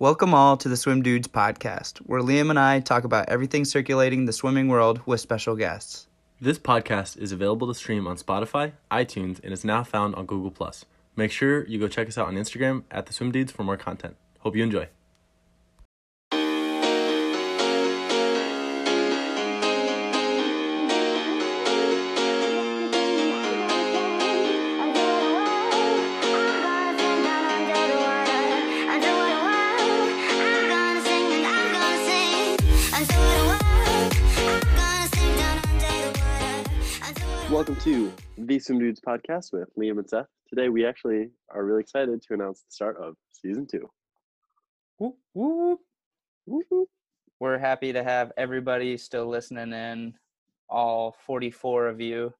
Welcome all to the Swim Dudes podcast, where Liam and I talk about everything circulating the swimming world with special guests. This podcast is available to stream on Spotify, iTunes, and is now found on Google Plus. Make sure you go check us out on Instagram at the Swim Dudes for more content. Hope you enjoy. The Swim Dudes podcast with Liam and Seth. Today we actually are really excited to announce the start of season two. Whoop, whoop. Whoop, whoop. We're happy to have everybody still listening in, all 44 of you.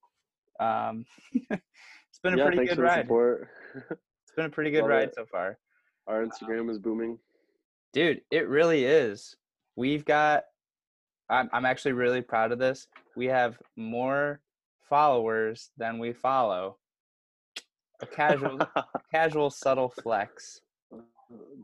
Um, it's been a yeah, pretty thanks good for the ride. support. It's been a pretty good Love ride it. so far. Our Instagram is booming. Dude, it really is. We've got, I'm, I'm actually really proud of this. We have more followers than we follow. A casual, casual, subtle flex.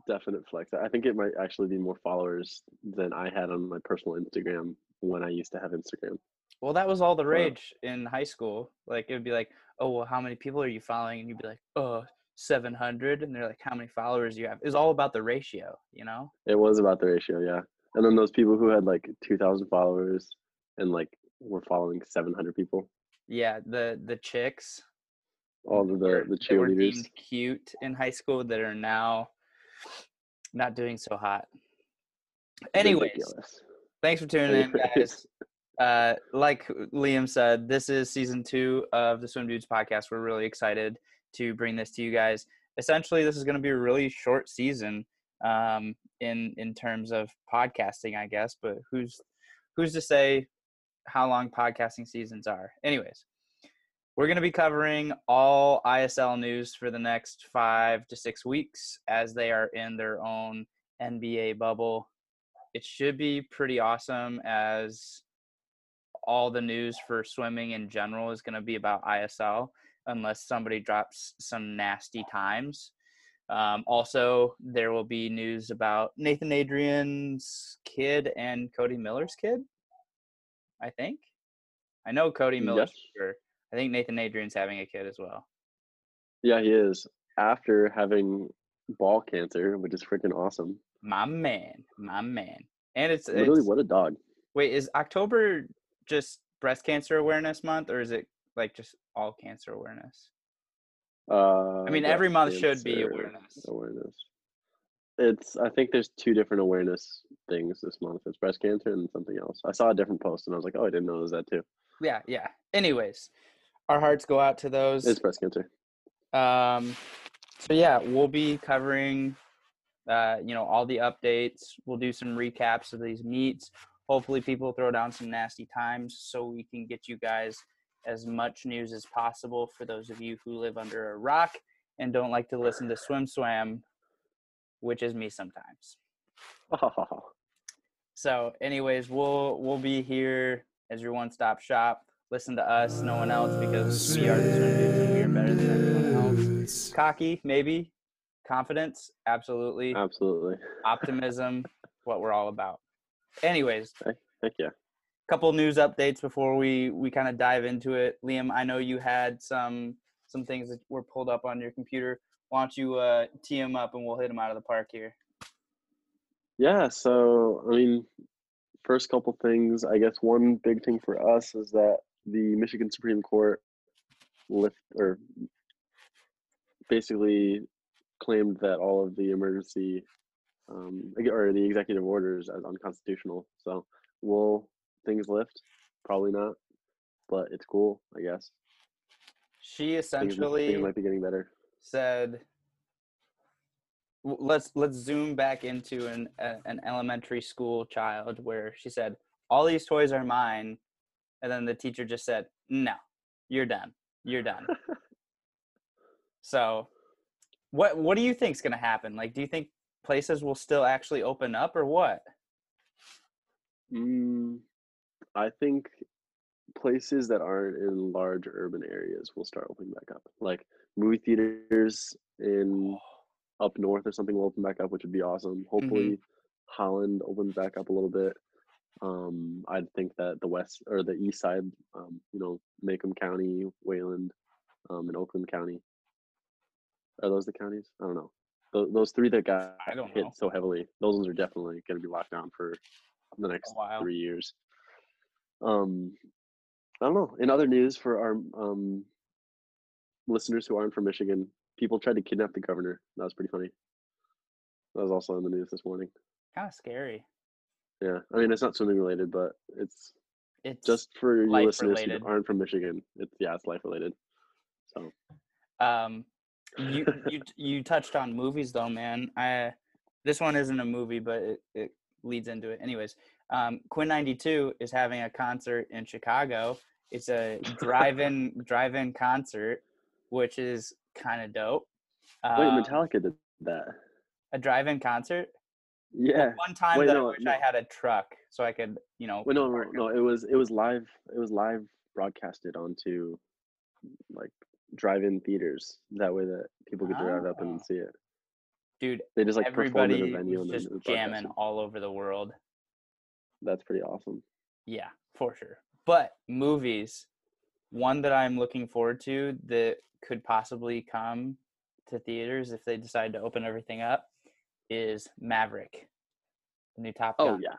Definite flex. I think it might actually be more followers than I had on my personal Instagram when I used to have Instagram. Well, that was all the Wow. rage in high school. Like, it would be like, oh, well, how many people are you following? And you'd be like, uh, oh, 700. And they're like, how many followers do you have? It was all about the ratio, you know? It was about the ratio, yeah. And then those people who had like 2,000 followers and like were following 700 people, Yeah, the the chicks. all of the, the that were deemed cute in high school that are now not doing so hot. Anyways, Ridiculous. thanks for tuning in, guys. Uh, like Liam said, this is season two of the Swim Dudes podcast. We're really excited to bring this to you guys. Essentially, this is going to be a really short season um, in in terms of podcasting, I guess. But who's who's to say how long podcasting seasons are? Anyways, we're going to be covering all ISL news for the next five to six weeks as they are in their own NBA bubble. It should be pretty awesome as all the news for swimming in general is going to be about ISL unless somebody drops some nasty times. Um, also, there will be news about Nathan Adrian's kid and Cody Miller's kid. I think. I know Cody Miller's Yes. sure. I think Nathan Adrian's having a kid as well. Yeah, he is. After having ball cancer, which is freaking awesome. My man, my man. And it's, Literally, it's what a dog. wait, is October just breast cancer awareness month or is it like just all cancer awareness? Uh, I mean, every month should be awareness. Awareness. It's. I think there's two different awareness things this month. It's breast cancer and something else. I saw a different post and I was like, oh, I didn't know it was that too. Yeah, yeah. Anyways, our hearts go out to those. It's breast cancer. Um, so yeah, we'll be covering, uh, you know, all the updates. We'll do some recaps of these meets. Hopefully, people throw down some nasty times so we can get you guys as much news as possible. For those of you who live under a rock and don't like to listen to Swim Swam, which is me sometimes. Oh. So, anyways, we'll we'll be here as your one-stop shop. Listen to us, no one else, because we are the dudes and we are better than everyone else. Cocky, maybe. Confidence, absolutely. Absolutely. Optimism, what we're all about. Anyways, Heck yeah. couple news updates before we we kind of dive into it. Liam, I know you had some some things that were pulled up on your computer. Why don't you uh, tee him up and we'll hit him out of the park here. Yeah. So I mean, first couple things. I guess one big thing for us is that the Michigan Supreme Court lift or basically claimed that all of the emergency um, or the executive orders as unconstitutional. So will things lift? Probably not, but it's cool, I guess. She Things, essentially things might be getting better. Said let's let's zoom back into an a, an elementary school child where she said all these toys are mine. And then the teacher just said no you're done. You're done. So what what do you think's going to happen? Like do you think places will still actually open up or what? Mm, I think places that aren't in large urban areas will start opening back up, like movie theaters in up north or something will open back up, which would be awesome. Hopefully, Holland opens back up a little bit. Um, I'd think that the west or the east side, um, you know, Macomb County, Wayland, um, and Oakland County. Are those the counties? I don't know. Those, those three that got I don't hit know. so heavily, those ones are definitely going to be locked down for the next three years. Um, I don't know. In other news, for our um, listeners who aren't from Michigan, people tried to kidnap the governor. That was pretty funny. That was also in the news this morning. Kind of scary. Yeah, I mean it's not swimming related, but it's It's just for life listeners related. who aren't from Michigan. It's yeah, it's life related. So Um, you you you touched on movies though, man. I this one isn't a movie, but it, it leads into it. Anyways, um, Quinn ninety two is having a concert in Chicago. It's a drive-in drive-in concert, which is kind of dope. wait, Um, Metallica did that. a drive-in concert. Yeah. One time Wait, that no, I wish no. I had a truck so I could, you know. Well, no, no, no. It was it was live. It was live broadcasted onto like drive-in theaters. That way that people could drive up Oh. and see it. Dude, They just like perform everybody in a venue and just jamming all over the world. That's pretty awesome. Yeah, for sure. But movies, one that I'm looking forward to that could possibly come to theaters if they decide to open everything up is Maverick, the new Top Oh yeah,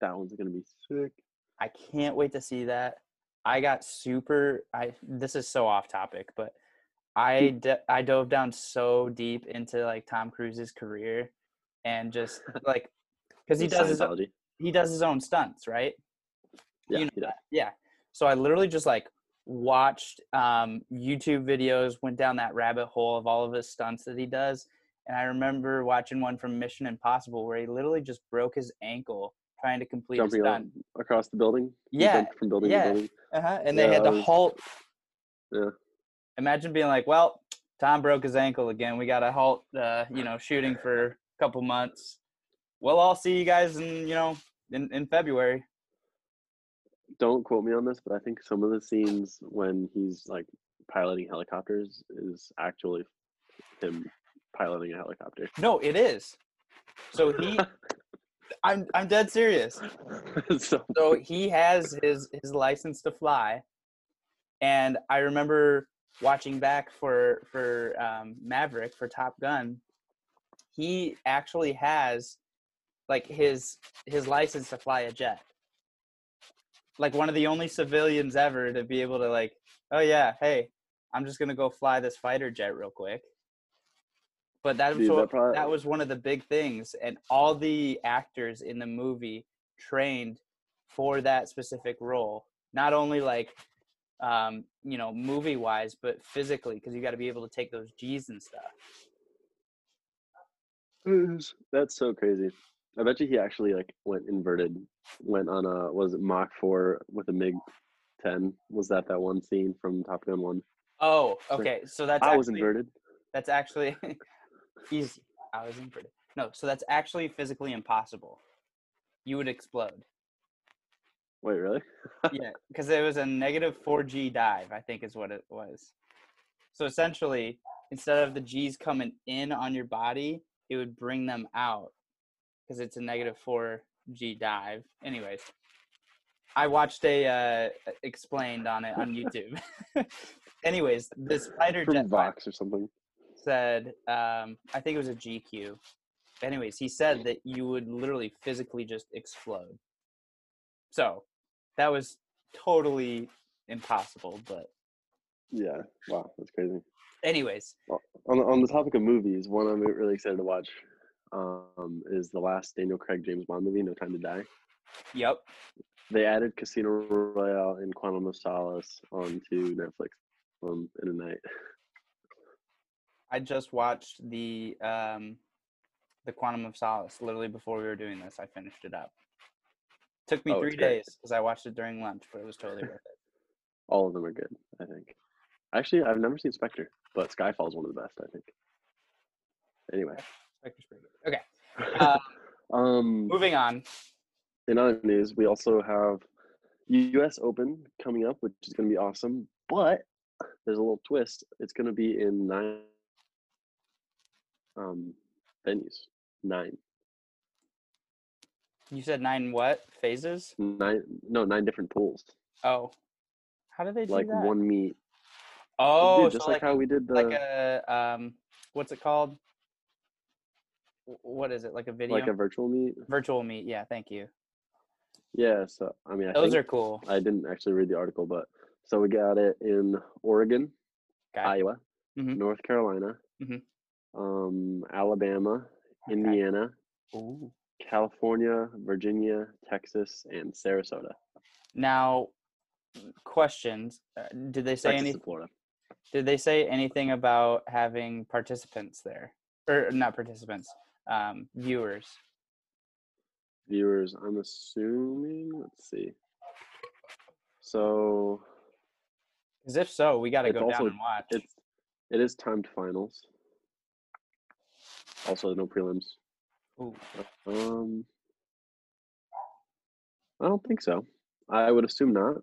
that one's gonna be sick. I can't wait to see that. I got super. I this is so off topic, but I mm. I dove down so deep into like Tom Cruise's career and just like because he does his Scientology. he does his own stunts, right? Yeah, you know yeah. So I literally just like watched um, YouTube videos, went down that rabbit hole of all of his stunts that he does, and I remember watching one from Mission Impossible where he literally just broke his ankle trying to complete a stunt. across the building. Yeah, from building yeah. to building. Uh-huh. And they Yeah, had to halt. Yeah. Imagine being like, "Well, Tom broke his ankle again. We got to halt, uh, you know, shooting for a couple months. Well, I'll see you guys in, you know, in, in February." Don't quote me on this, but I think some of the scenes when he's like piloting helicopters is actually him piloting a helicopter. No, it is. So he, I'm, I'm dead serious. so so he has his his license to fly and i remember watching back for for um, maverick for top gun he actually has like his his license to fly a jet like one of the only civilians ever to be able to like oh yeah hey i'm just gonna go fly this fighter jet real quick but that was Dude, that what, probably- that was one of the big things and all the actors in the movie trained for that specific role not only like um you know movie wise but physically because you got to be able to take those g's and stuff that's so crazy. I bet you he actually like went inverted. Went on a was it Mach four with a MiG ten? Was that that one scene from Top Gun one? oh okay so that's I was inverted. that's actually easy i was inverted no so that's actually physically impossible you would explode Wait, really? yeah because it was a negative 4g dive i think is what it was so essentially instead of the g's coming in on your body it would bring them out because it's a negative 4g dive anyways i watched a uh, explained on it on youtube anyways this fighter jet Vox or something. said um, i think it was a gq anyways he said that you would literally physically just explode so that was totally impossible but Yeah. Wow, that's crazy. anyways On the, on the topic of movies, one I'm really excited to watch um, is the last Daniel Craig James Bond movie, No Time to Die. yep They added Casino Royale and Quantum of Solace onto Netflix um, in a night. i just watched the um, the quantum of solace literally before we were doing this i finished it up took me Oh, three days because i watched it during lunch but it was totally worth it All of them are good, I think. Actually, I've never seen Spectre, but Skyfall is one of the best, I think. Anyway, Spectre's pretty good. okay uh, um, moving on in other news, we also have U.S. Open coming up, which is going to be awesome. But there's a little twist. It's going to be in nine um, venues. Nine, You said nine what phases? nine, no, nine different pools. Oh, how do they do Like that? one meet. oh, Dude, just so like, how we did the like a um, what's it called? What is it? Like a video? like a virtual meet. virtual meet. Yeah, thank you. Yeah. So I mean, I Those are cool. I didn't actually read the article, but so we got it in Oregon, Okay. Iowa, Mhm. North Carolina, Mhm. um, Alabama, Okay. Indiana, Ooh. California, Virginia, Texas, and Sarasota. Now, questions. Uh, Did they say Texas any? Florida. Did they say anything about having participants there, or not participants? Um, viewers. Viewers, I'm assuming. Let's see. So Because if so, we got to go down and watch. it's it is timed finals. Also, no prelims. Ooh. Um, I don't think so. I would assume not,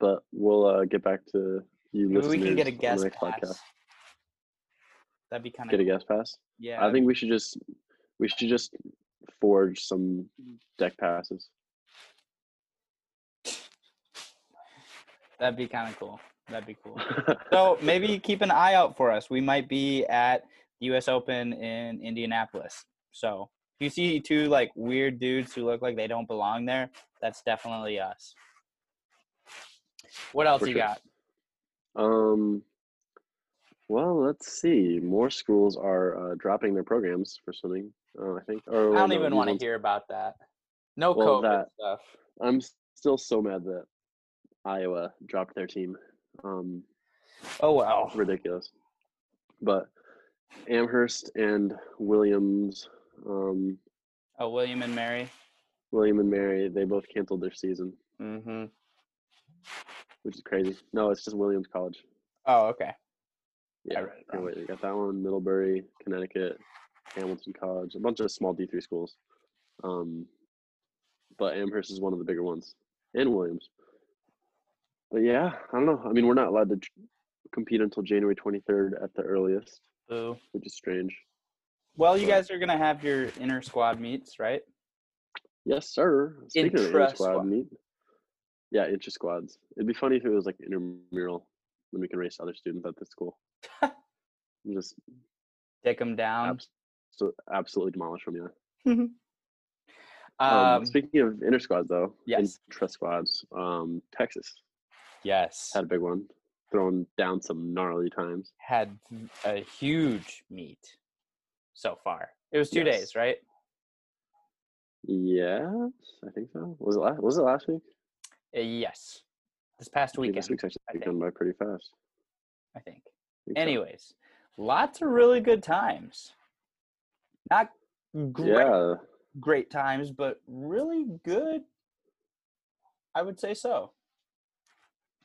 but we'll uh, get back to you Maybe listeners we can get a on guest the next pass. podcast. That'd be kind of Get a guest pass. yeah. I think we should just we should just forge some deck passes. that'd be kind of cool. That'd be cool. So maybe keep an eye out for us. We might be at the U.S. Open in Indianapolis. So if you see two like weird dudes who look like they don't belong there, that's definitely us. What else For you sure. got? Um, well, let's see. More schools are uh, dropping their programs for swimming. Uh, I think. Or, I don't no, even want to hear about that. No Well, COVID that- stuff. I'm still so mad that Iowa dropped their team. Um, Oh wow, ridiculous. But Amherst and Williams, um, Oh, William and Mary. William and Mary, they both canceled their season, Mm-hmm. which is crazy. No, it's just Williams College. Oh, okay. Yeah, read it wrong. wait. You got that one, Middlebury, Connecticut, Hamilton College, a bunch of small D three schools. Um, but Amherst is one of the bigger ones, and Williams. But yeah, I don't know. I mean, we're not allowed to tr- compete until January twenty third at the earliest, Boo. which is strange. Well, you But- guys are gonna have your inner squad meets, right? Yes, sir. Speaking of Intra inter squad squad. meet, yeah, intra squads. It'd be funny if it was like intramural, then we can race other students at the school. Just Take them down. So absolutely demolish them. Yeah. um, Um, speaking of inter squads, though, yes. intra squads, um, Texas yes. had a big one, throwing down some gnarly times. Had a huge meet so far. It was two Yes. days, right? Yes, I think so. Was it last? Was it last week? Uh, yes. This past weekend, This week's actually gone by pretty fast. I think. I think so. Anyways, lots of really good times. Not great, Yeah, great times, but really good. I would say so.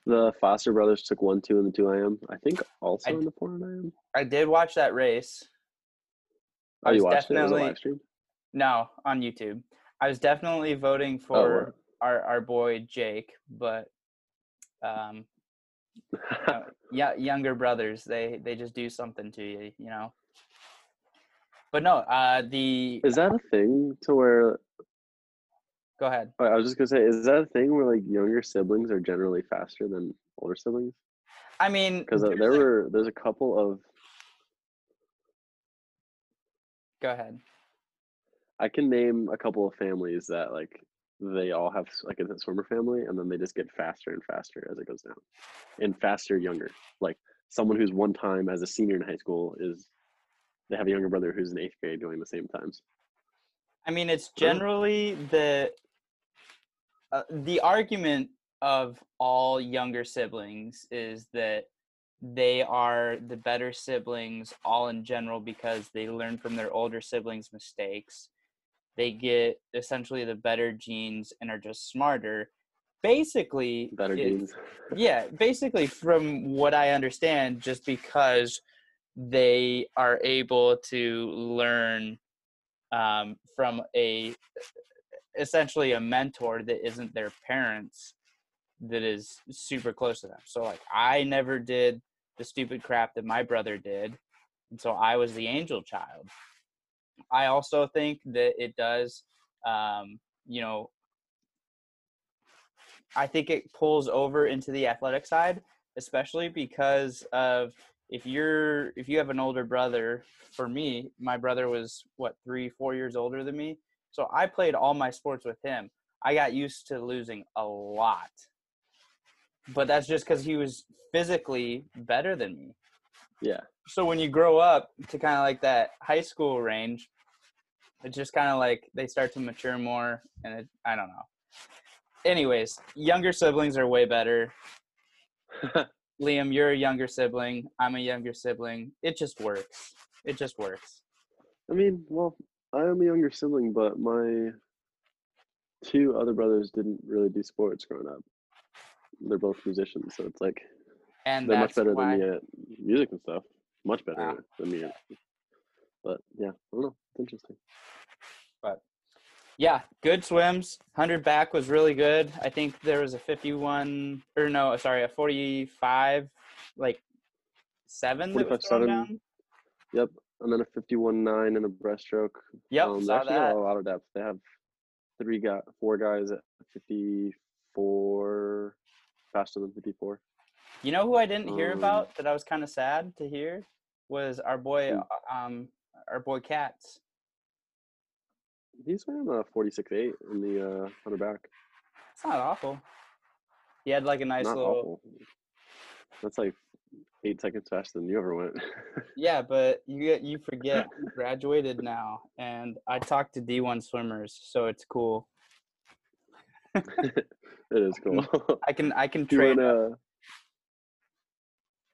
the Foster brothers took one, two in the two IM. I think also I in the four and IM. I did watch that race. Oh, you watched it? Was it live stream? No, on YouTube. I was definitely voting Oh, for our, our boy Jake, but um, uh, yeah, younger brothers they they just do something to you, you know. But no, uh, the Is that a thing to where go ahead. I was just gonna say, is that a thing where like younger siblings are generally faster than older siblings? I mean, Because there's there a- were there's a couple of go ahead. I can name a couple of families that like they all have like a swimmer family, and then they just get faster and faster as it goes down, and faster younger. Like someone who's one time as a senior in high school is they have a younger brother who's in eighth grade doing the same times. I mean, it's generally the uh, the argument of all younger siblings is that they are the better siblings all in general because they learn from their older siblings' mistakes. They get essentially the better genes and are just smarter. Basically, Better it- genes. yeah, basically, from what I understand, just because they are able to learn um, from a essentially a mentor that isn't their parents that is super close to them. So, like, I never did the stupid crap that my brother did. and so I was the angel child. I also think that it does, um, you know, I think it pulls over into the athletic side, especially because of if you're if you have an older brother. For me, my brother was what three, four years older than me, so I played all my sports with him. I got used to losing a lot, but that's just because he was physically better than me. Yeah. So when you grow up to kind of like that high school range, it's just kind of like they start to mature more, and it, I don't know. Anyways, younger siblings are way better. Liam, you're a younger sibling. I'm a younger sibling. It just works. It just works. I mean, well, I am a younger sibling, but my two other brothers didn't really do sports growing up. They're both musicians, so it's like And they're much better why, than me at music and stuff. Much better Wow. than me. At, but yeah, I don't know. It's interesting. Yeah, good swims. 100 back was really good. I think there was a 51 or no, sorry, a 45 like 7 that was 45, thrown seven. down. Yep. And then a fifty-one nine and a breaststroke. Yep, um, they saw actually that. a lot of depth. They have three guy, four guys at fifty-four, faster than fifty-four. You know who I didn't hear Um, about that I was kind of sad to hear was our boy um our boy Katz. He's swam a forty-six eight in the uh, hundred back. It's not awful. He had like a nice Not little awful. That's like eight seconds faster than you ever went. Yeah, but you get you forget graduated now and I talked to D1 swimmers, so it's cool. it is cool. I can I can trade uh,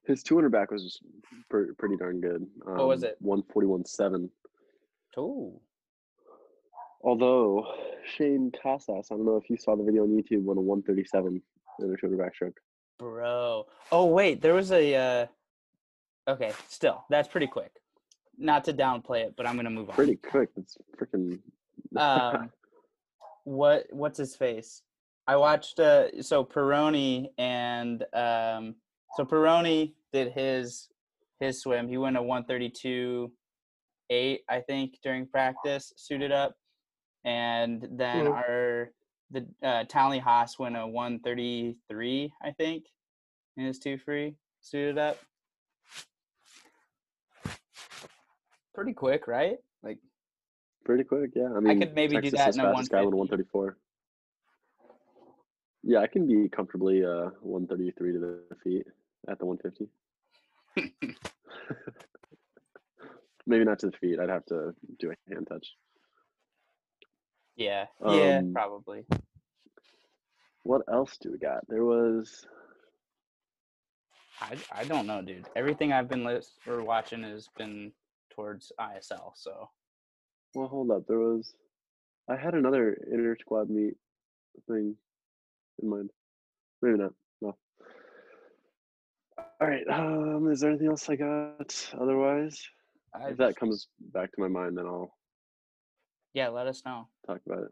his 200 back was pre- pretty darn good. Um, What was it? 141.7. Ooh. Although Shane Casas, I don't know if you saw the video on YouTube, went a 137 in a shoulder backstroke. Bro. Oh wait, there was a uh Okay, still. That's pretty quick. Not to downplay it, but I'm going to move on. Pretty quick. It's freaking. um what what's his face i watched uh so peroni and um so peroni did his his swim he went a 132 8 i think during practice suited up and then Mhm. our the uh Townley Haas went a 133 i think in his two free suited up pretty quick right like Pretty quick, yeah. I mean, I could maybe do that in a fastest guy went a 150. 134. Yeah, I can be comfortably uh 133 to the feet at the 150. Maybe not to the feet. I'd have to do a hand touch. Yeah, yeah, Um, probably. What else do we got? There was I I don't know, dude. Everything I've been list or watching has been towards ISL. So well, hold up. There was I had another inter squad meet thing in mind. Maybe not. No. All right. Um, is there anything else I got? Otherwise, I, if that comes back to my mind, then I'll yeah, let us know. talk about it.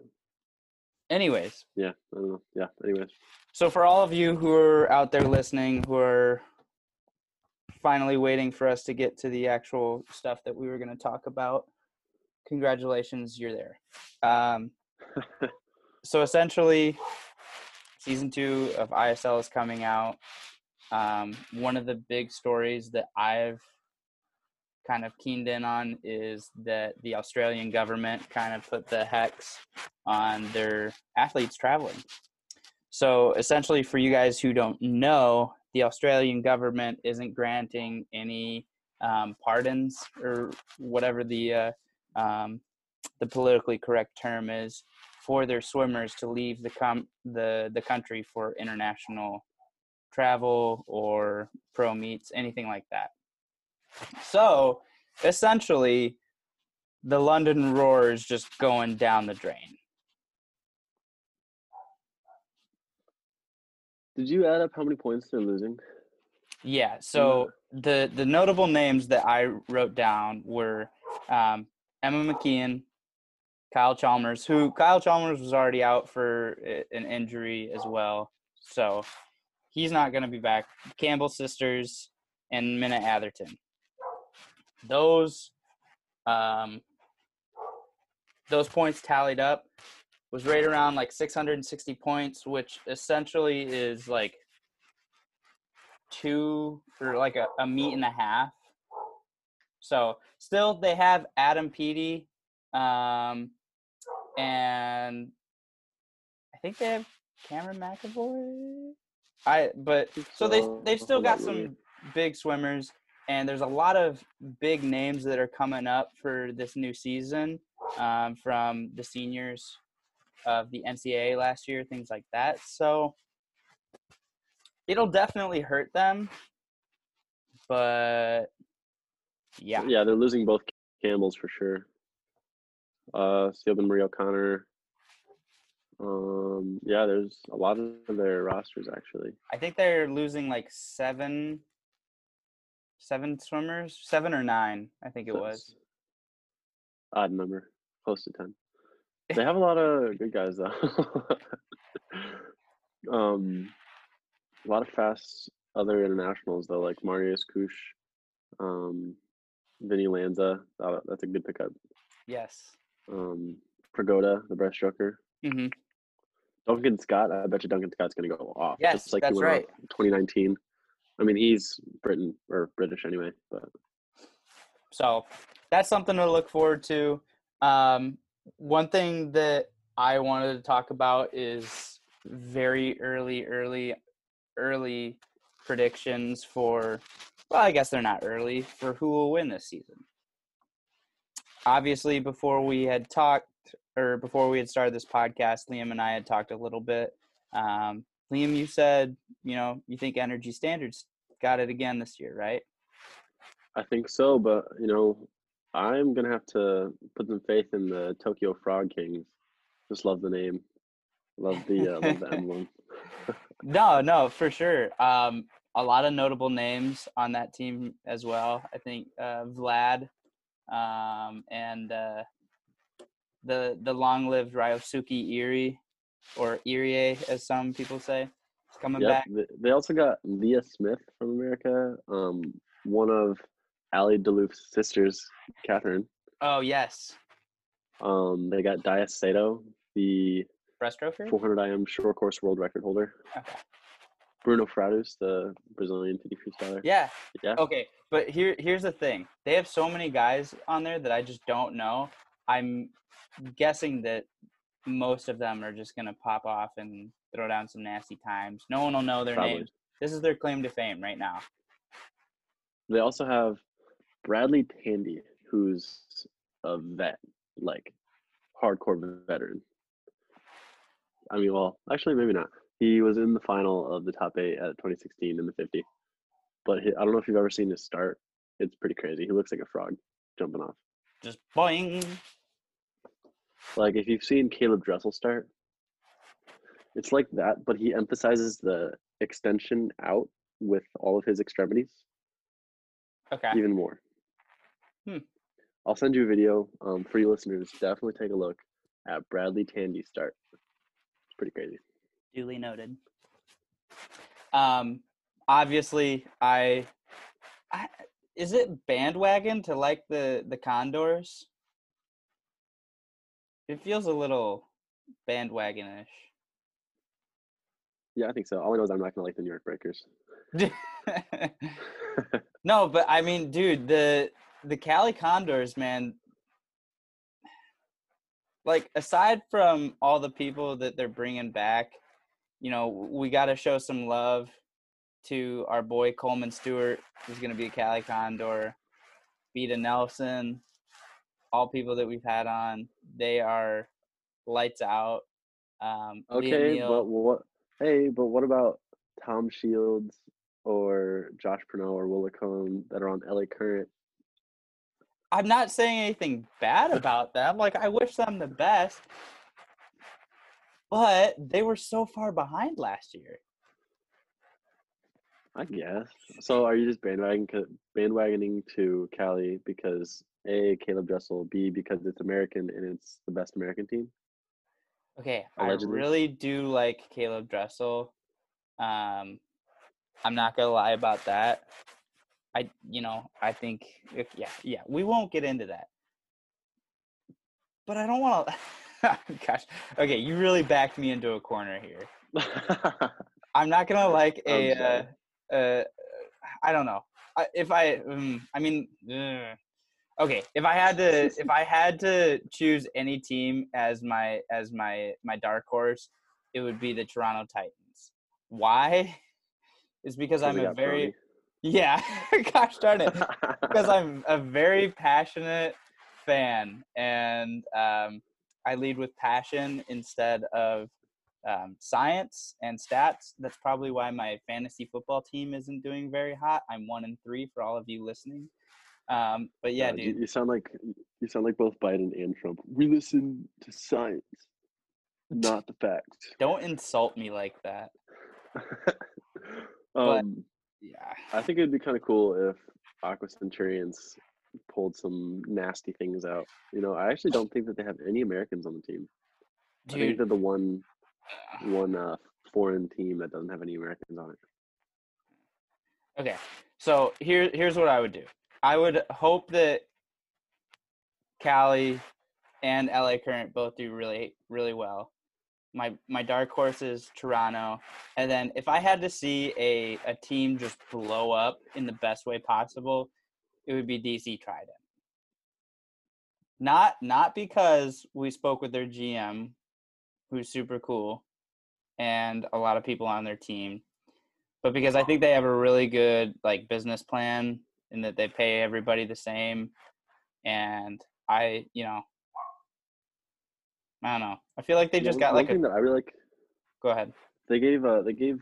Anyways, Yeah, I don't know. Yeah. Anyways, so for all of you who are out there listening, who are finally waiting for us to get to the actual stuff that we were going to talk about, congratulations, you're there. Um, so essentially, season two of ISL is coming out. Um, one of the big stories that I've kind of keened in on is that the Australian government kind of put the hex on their athletes traveling. So essentially, for you guys who don't know, the Australian government isn't granting any um, pardons or whatever the uh, um, the politically correct term is for their swimmers to leave the com- the the country for international travel or pro meets, anything like that. So essentially, the London Roar is just going down the drain. did you add up how many points they're losing? Yeah. So the the notable names that I wrote down were um, Emma McKeon, Kyle Chalmers, who Kyle Chalmers was already out for an injury as well, so he's not going to be back. Campbell sisters and Minna Atherton. Those um, those points tallied up was right around like 660 points, which essentially is like two or like a, a meet and a half. So still they have Adam Peaty, um, and I think they have Cameron McEvoy. I but so they they've still got some big swimmers, and there's a lot of big names that are coming up for this new season um, from the seniors of the NCAA last year, things like that. So it'll definitely hurt them, but yeah, Yeah, they're losing both Campbells for sure. Uh, Siobhan-Marie O'Connor. Um, yeah, there's a lot of their rosters actually. I think they're losing like seven, seven swimmers, seven or nine. I think it So was. Odd number, close to ten. They have a lot of good guys though. um, a lot of fast other internationals though, like Marius Kusch, um, Vini Lanza. that- that's a good pickup. Yes. Um, Prigoda, the breaststroker. Mm-hmm. Duncan Scott, I bet you Duncan Scott's going to go off. Yes, just like that's he went right. off 2019. I mean, he's Britain or British anyway, but So that's something to look forward to. Um, one thing that I wanted to talk about is very early, early, early predictions for, well, I guess they're not early, for who will win this season. Obviously, before we had talked, or before we had started this podcast, Liam and I had talked a little bit. Um, Liam, you said, you know, you think Energy Standards got it again this year, right? I think so. But you know, I'm gonna have to put some faith in the Tokyo Frog Kings. Just love the name, love the uh, love the emblem. No, no, for sure. Um, a lot of notable names on that team as well. I think uh, Vlad um, and uh, the the long-lived Ryosuke Erie, or Irie, as some people say, coming Yep. back. They also got Leah Smith from America. Um, one of Ali DeLoof's sisters, Catherine. Oh yes, Um, they got Daiya Seto, the breaststroker. 400 IM short course world record holder. Okay. Bruno Fratus, the Brazilian 50 freestyler. Yeah. Yeah. Okay, but here here's the thing. They have so many guys on there that I just don't know. I'm guessing that most of them are just gonna pop off and throw down some nasty times. No one will know their Probably. names. This is their claim to fame right now. They also have Bradley Tandy, who's a vet, like hardcore veteran. I mean, well, actually, maybe not. He was in the final of the top eight at 2016 in the 50. But he, I don't know if you've ever seen his start. It's pretty crazy. He looks like a frog jumping off. Just boing. Like if you've seen Caeleb Dressel start, it's like that, but he emphasizes the extension out with all of his extremities. Okay. even more. Hmm. I'll send you a video um, for you listeners. Definitely take a look at Bradley Tandy start. It's pretty crazy. Duly noted. Um, obviously, I, I is it bandwagon to like the the Condors? It feels a little bandwagonish. Yeah, I think so. All I know is I'm not gonna like the New York Breakers. no, but I mean, dude, the the Cali Condors, man. Like aside from all the people that they're bringing back, you know, we got to show some love to our boy Coleman Stewart, who's going to be a Cali Condor. Beata Nelson, all people that we've had on, they are lights out. Um, Okay, but what? Hey, but what about Tom Shields or Josh Purnell or Will Licon that are on LA Current? I'm not saying anything bad about them. Like I wish them the best. But they were so far behind last year. I guess. So are you just bandwagoning bandwagoning to Cali because a Caeleb Dressel, b because it's American and it's the best American team? Okay, Allegedly. I really do like Caeleb Dressel. Um I'm not gonna lie about that. I you know I think if, yeah yeah we won't get into that, but I don't want to. Gosh, okay, you really backed me into a corner here. I'm not gonna like a uh, uh, I don't know. I- If I, um, I mean, uh, okay. If I had to, if I had to choose any team as my as my my dark horse, it would be the Toronto Titans. Why? Is because I'm a very yeah. Gosh darn it. Because I'm a very passionate fan, and um, I lead with passion instead of um, science and stats. That's probably why my fantasy football team isn't doing very hot. I'm one and three for all of you listening. Um, but yeah, you- dude. You sound like you sound like both Biden and Trump. We listen to science, not the facts. Don't insult me like that. um, Yeah. I think it'd be kind of cool if Aqua Centurions pulled some nasty things out. You know, I actually don't think that they have any Americans on the team. I think Dude. they're the one one uh, foreign team that doesn't have any Americans on it. Okay. So here here's what I would do. I would hope that Cali and LA Current both do really really well. My my dark horse is Toronto. And then if I had to see a, a team just blow up in the best way possible, it would be DC Trident. Not not because we spoke with their GM, who's super cool, and a lot of people on their team but because I think they have a really good like business plan in that they pay everybody the same, and I, you know, I don't know. I feel like they just One- got like a. thing that I really like. Go ahead. They gave uh they gave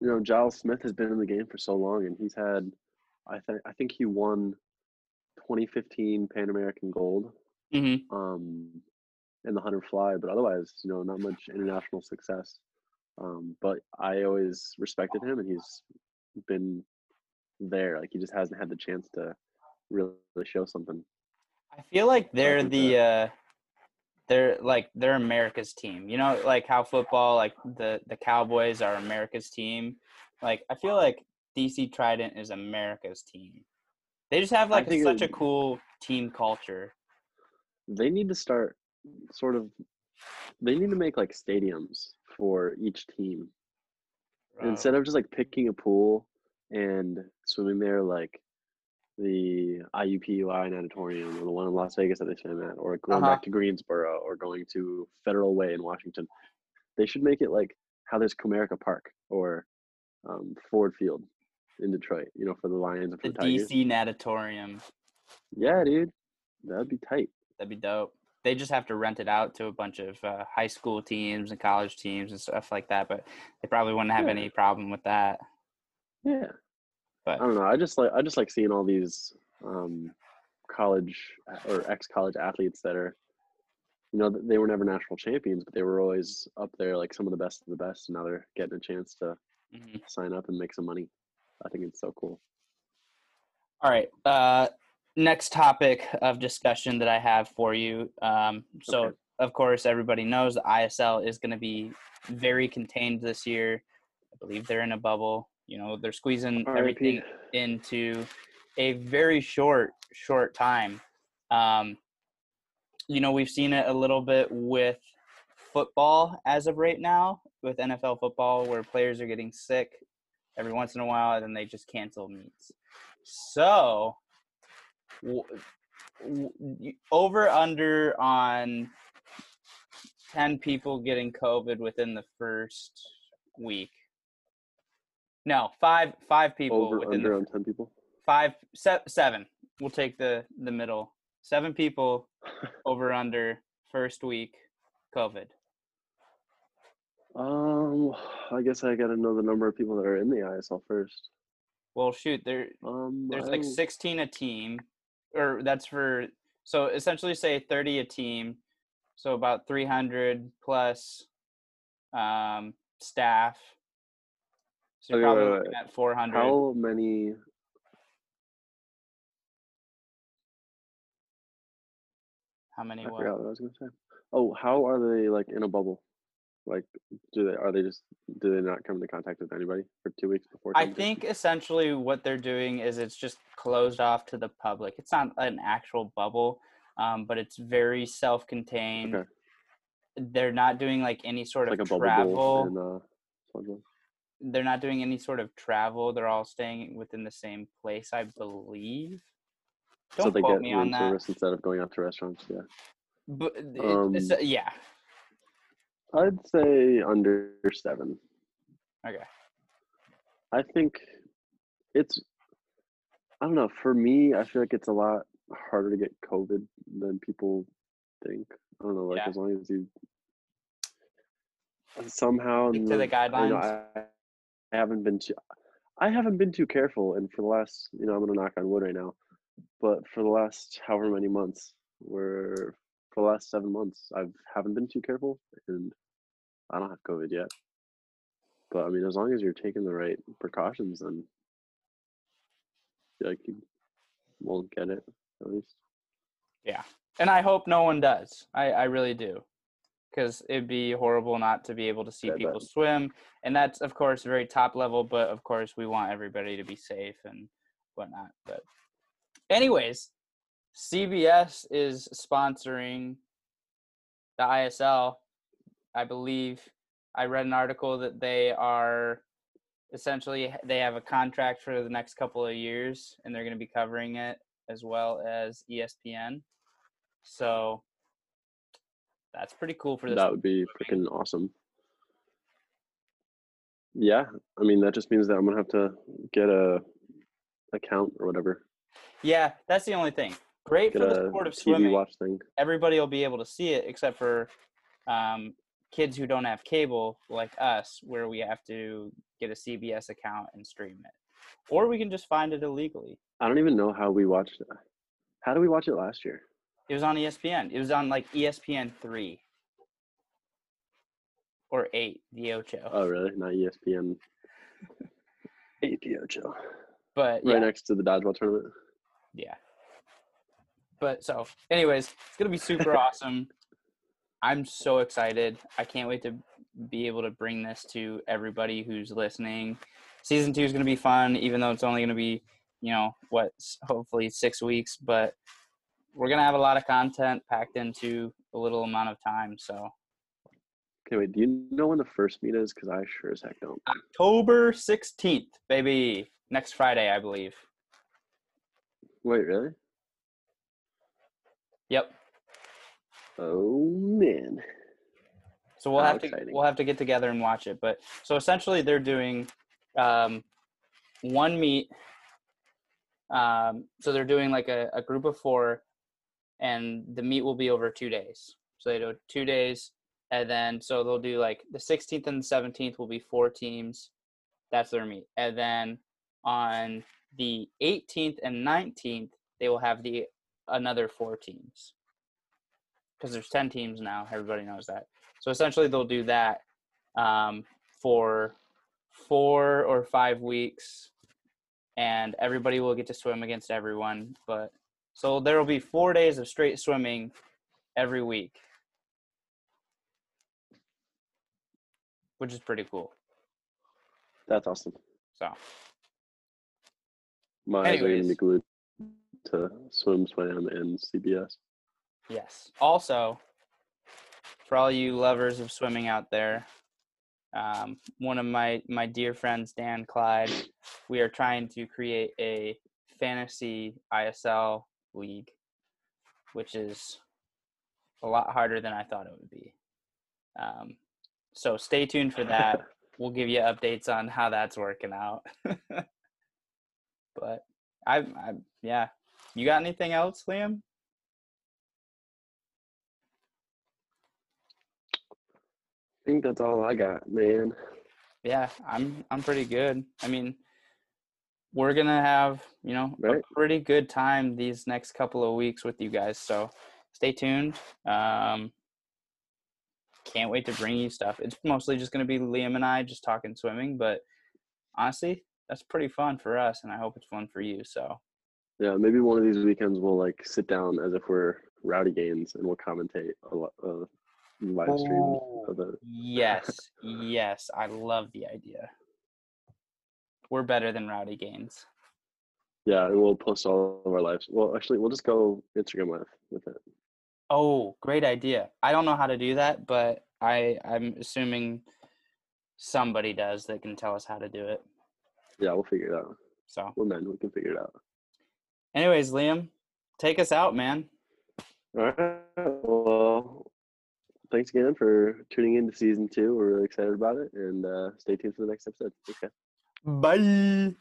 you know Giles Smith has been in the game for so long and he's had I think I think he won 2015 Pan American Gold hmm um in the hunter fly but otherwise you know not much international success um but I always respected him and he's been there like he just hasn't had the chance to really show something I feel like they're the. uh they're like they're America's team. You know, like how football, like the the Cowboys are America's team. Like I feel like DC Trident is America's team. They just have like it such a cool team culture. they need to start sort of they need to make like stadiums for each team instead of just like picking a pool and swimming there like the IUPUI natatorium or the one in Las Vegas that they swim at, or going Uh-huh. back to Greensboro or going to Federal Way in Washington. They should make it like how there's Comerica Park or um, Ford Field in Detroit, you know, for the Lions and for the. DC Natatorium. Yeah, dude. That'd be tight. That'd be dope. They just have to rent it out to a bunch of uh, high school teams and college teams and stuff like that. But they probably wouldn't have Yeah. any problem with that. Yeah. But I don't know. I just like I just like seeing all these um, college or ex-college athletes that are, you know, they were never national champions, but they were always up there, like some of the best of the best. And now they're getting a chance to Mhm. sign up and make some money. I think it's so cool. all right. Uh, next topic of discussion that I have for you. Um, so, Okay. of course, everybody knows the ISL is going to be very contained this year. I believe they're in a bubble. You know, they're squeezing everything into a very short short time. Um you know we've seen it a little bit with football as of right now with NFL football where players are getting sick every once in a while and then they just cancel meets. So w- over under on 10 people getting covid within the first week no five five people Over within the under on ten people. five se- seven we'll take the the middle seven people over under first week covid Um, I guess I gotta know the number of people that are in the ISL first. well shoot there Um, there's I like 16 a team or that's for so essentially say 30 a team so about 300 plus um staff so you're probably wait, looking wait. at 400 How many? how many I what? forgot what I was gonna say. Oh, how are they like in a bubble? Like, do they are they just do they not come into contact with anybody for two weeks before? I think essentially what they're doing is it's just closed off to the public. It's not an actual bubble, um, but it's very self-contained. Okay. They're not doing like any sort like of a bubble travel. They're not doing any sort of travel. They're all staying within the same place, I believe. Don't so they quote get me on that. service instead of going out to restaurants. Yeah, But it- Um, it's, yeah. I'd say under seven. Okay. I think it's. I don't know. For me, I feel like it's a lot harder to get COVID than people think. I don't know. Like Yeah. as long as you somehow Stick to the know, guidelines. I haven't been too. I haven't been too careful, and for the last, you know, I'm gonna knock on wood right now, but for the last however many months, where for the last seven months, I haven't been too careful, and I don't have COVID yet. But I mean, as long as you're taking the right precautions, then like you won't get it at least. Yeah. And I hope no one does. I, I really do. Because it'd be horrible not to be able to see Yeah, people swim. And that's, of course, very top level, but of course, we want everybody to be safe and whatnot. But, anyways, CBS is sponsoring the ISL. I believe I read an article that they are essentially they have a contract for the next couple of years and they're going to be covering it as well as ESPN. So that's pretty cool for this. That would be freaking awesome. Yeah, I mean that just means that I'm gonna have to get a account or whatever, yeah, that's the only thing. Great get for the sport of TV swimming. watch thing. Everybody will be able to see it except for um, kids who don't have cable like us, where we have to get a CBS account and stream it, or we can just find it illegally. I don't even know how we watched it. How did we watch it last year? It was on ESPN. It was on like ESPN three or eight, the Ocho. Oh, really? Not ESPN. APOcho. but Right yeah, next to the dodgeball tournament. yeah. But so, anyways, it's gonna be super awesome. I'm so excited. I can't wait to be able to bring this to everybody who's listening. Season two is gonna be fun, even though it's only gonna be, you know, what, hopefully six weeks. But we're gonna have a lot of content packed into a little amount of time. So Okay, wait. Do you know when the first meet is? Because I sure as heck don't. October sixteenth, baby, next Friday, I believe. Wait, really? Yep. Oh man. So we'll How have to we'll have to get together and watch it. But so essentially, they're doing um, one meet. Um, so they're doing like a, a group of four, and the meet will be over two days. So they do two days, and then so they'll do like the 16th and the 17th will be four teams. That's their meet, and then on the 18th and 19th they will have the another four teams because there's 10 teams now. Everybody knows that. So essentially, they'll do that um, for four or five weeks, and everybody will get to swim against everyone. But so there will be four days of straight swimming every week, which is pretty cool. That's awesome. So My eyes are gonna Anyways. be glued to SwimSwam, and CBS. yes. Also, for all you lovers of swimming out there, um, one of my my dear friends, Dan Clyde, we are trying to create a fantasy ISL league, which is a lot harder than I thought it would be. Um, so stay tuned for that. we'll give you updates on how that's working out. but I, I, yeah. You got anything else, Liam? I think that's all I got, man. Yeah, I'm I'm pretty good. I mean, we're gonna have you know Right. a pretty good time these next couple of weeks with you guys. So stay tuned. Um, can't wait to bring you stuff. It's mostly just gonna be Liam and I just talking swimming, but honestly, that's pretty fun for us, and I hope it's fun for you. So Yeah, maybe one of these weekends we'll like sit down as if we're Rowdy Gaines and we'll commentate a lot, uh, live stream of it. Yes, yes, I love the idea. We're better than Rowdy Gaines. Yeah, and we'll post all of our lives. Well, actually, we'll just go Instagram live with it. Oh, great idea. I don't know how to do that, but I I'm assuming somebody does that can tell us how to do it. Yeah, we'll figure it out. So, We're men. We can figure it out. anyways, Liam, take us out, man. All right. Well, thanks again for tuning in to season two. We're really excited about it, and uh, stay tuned for the next episode. Okay. Bye.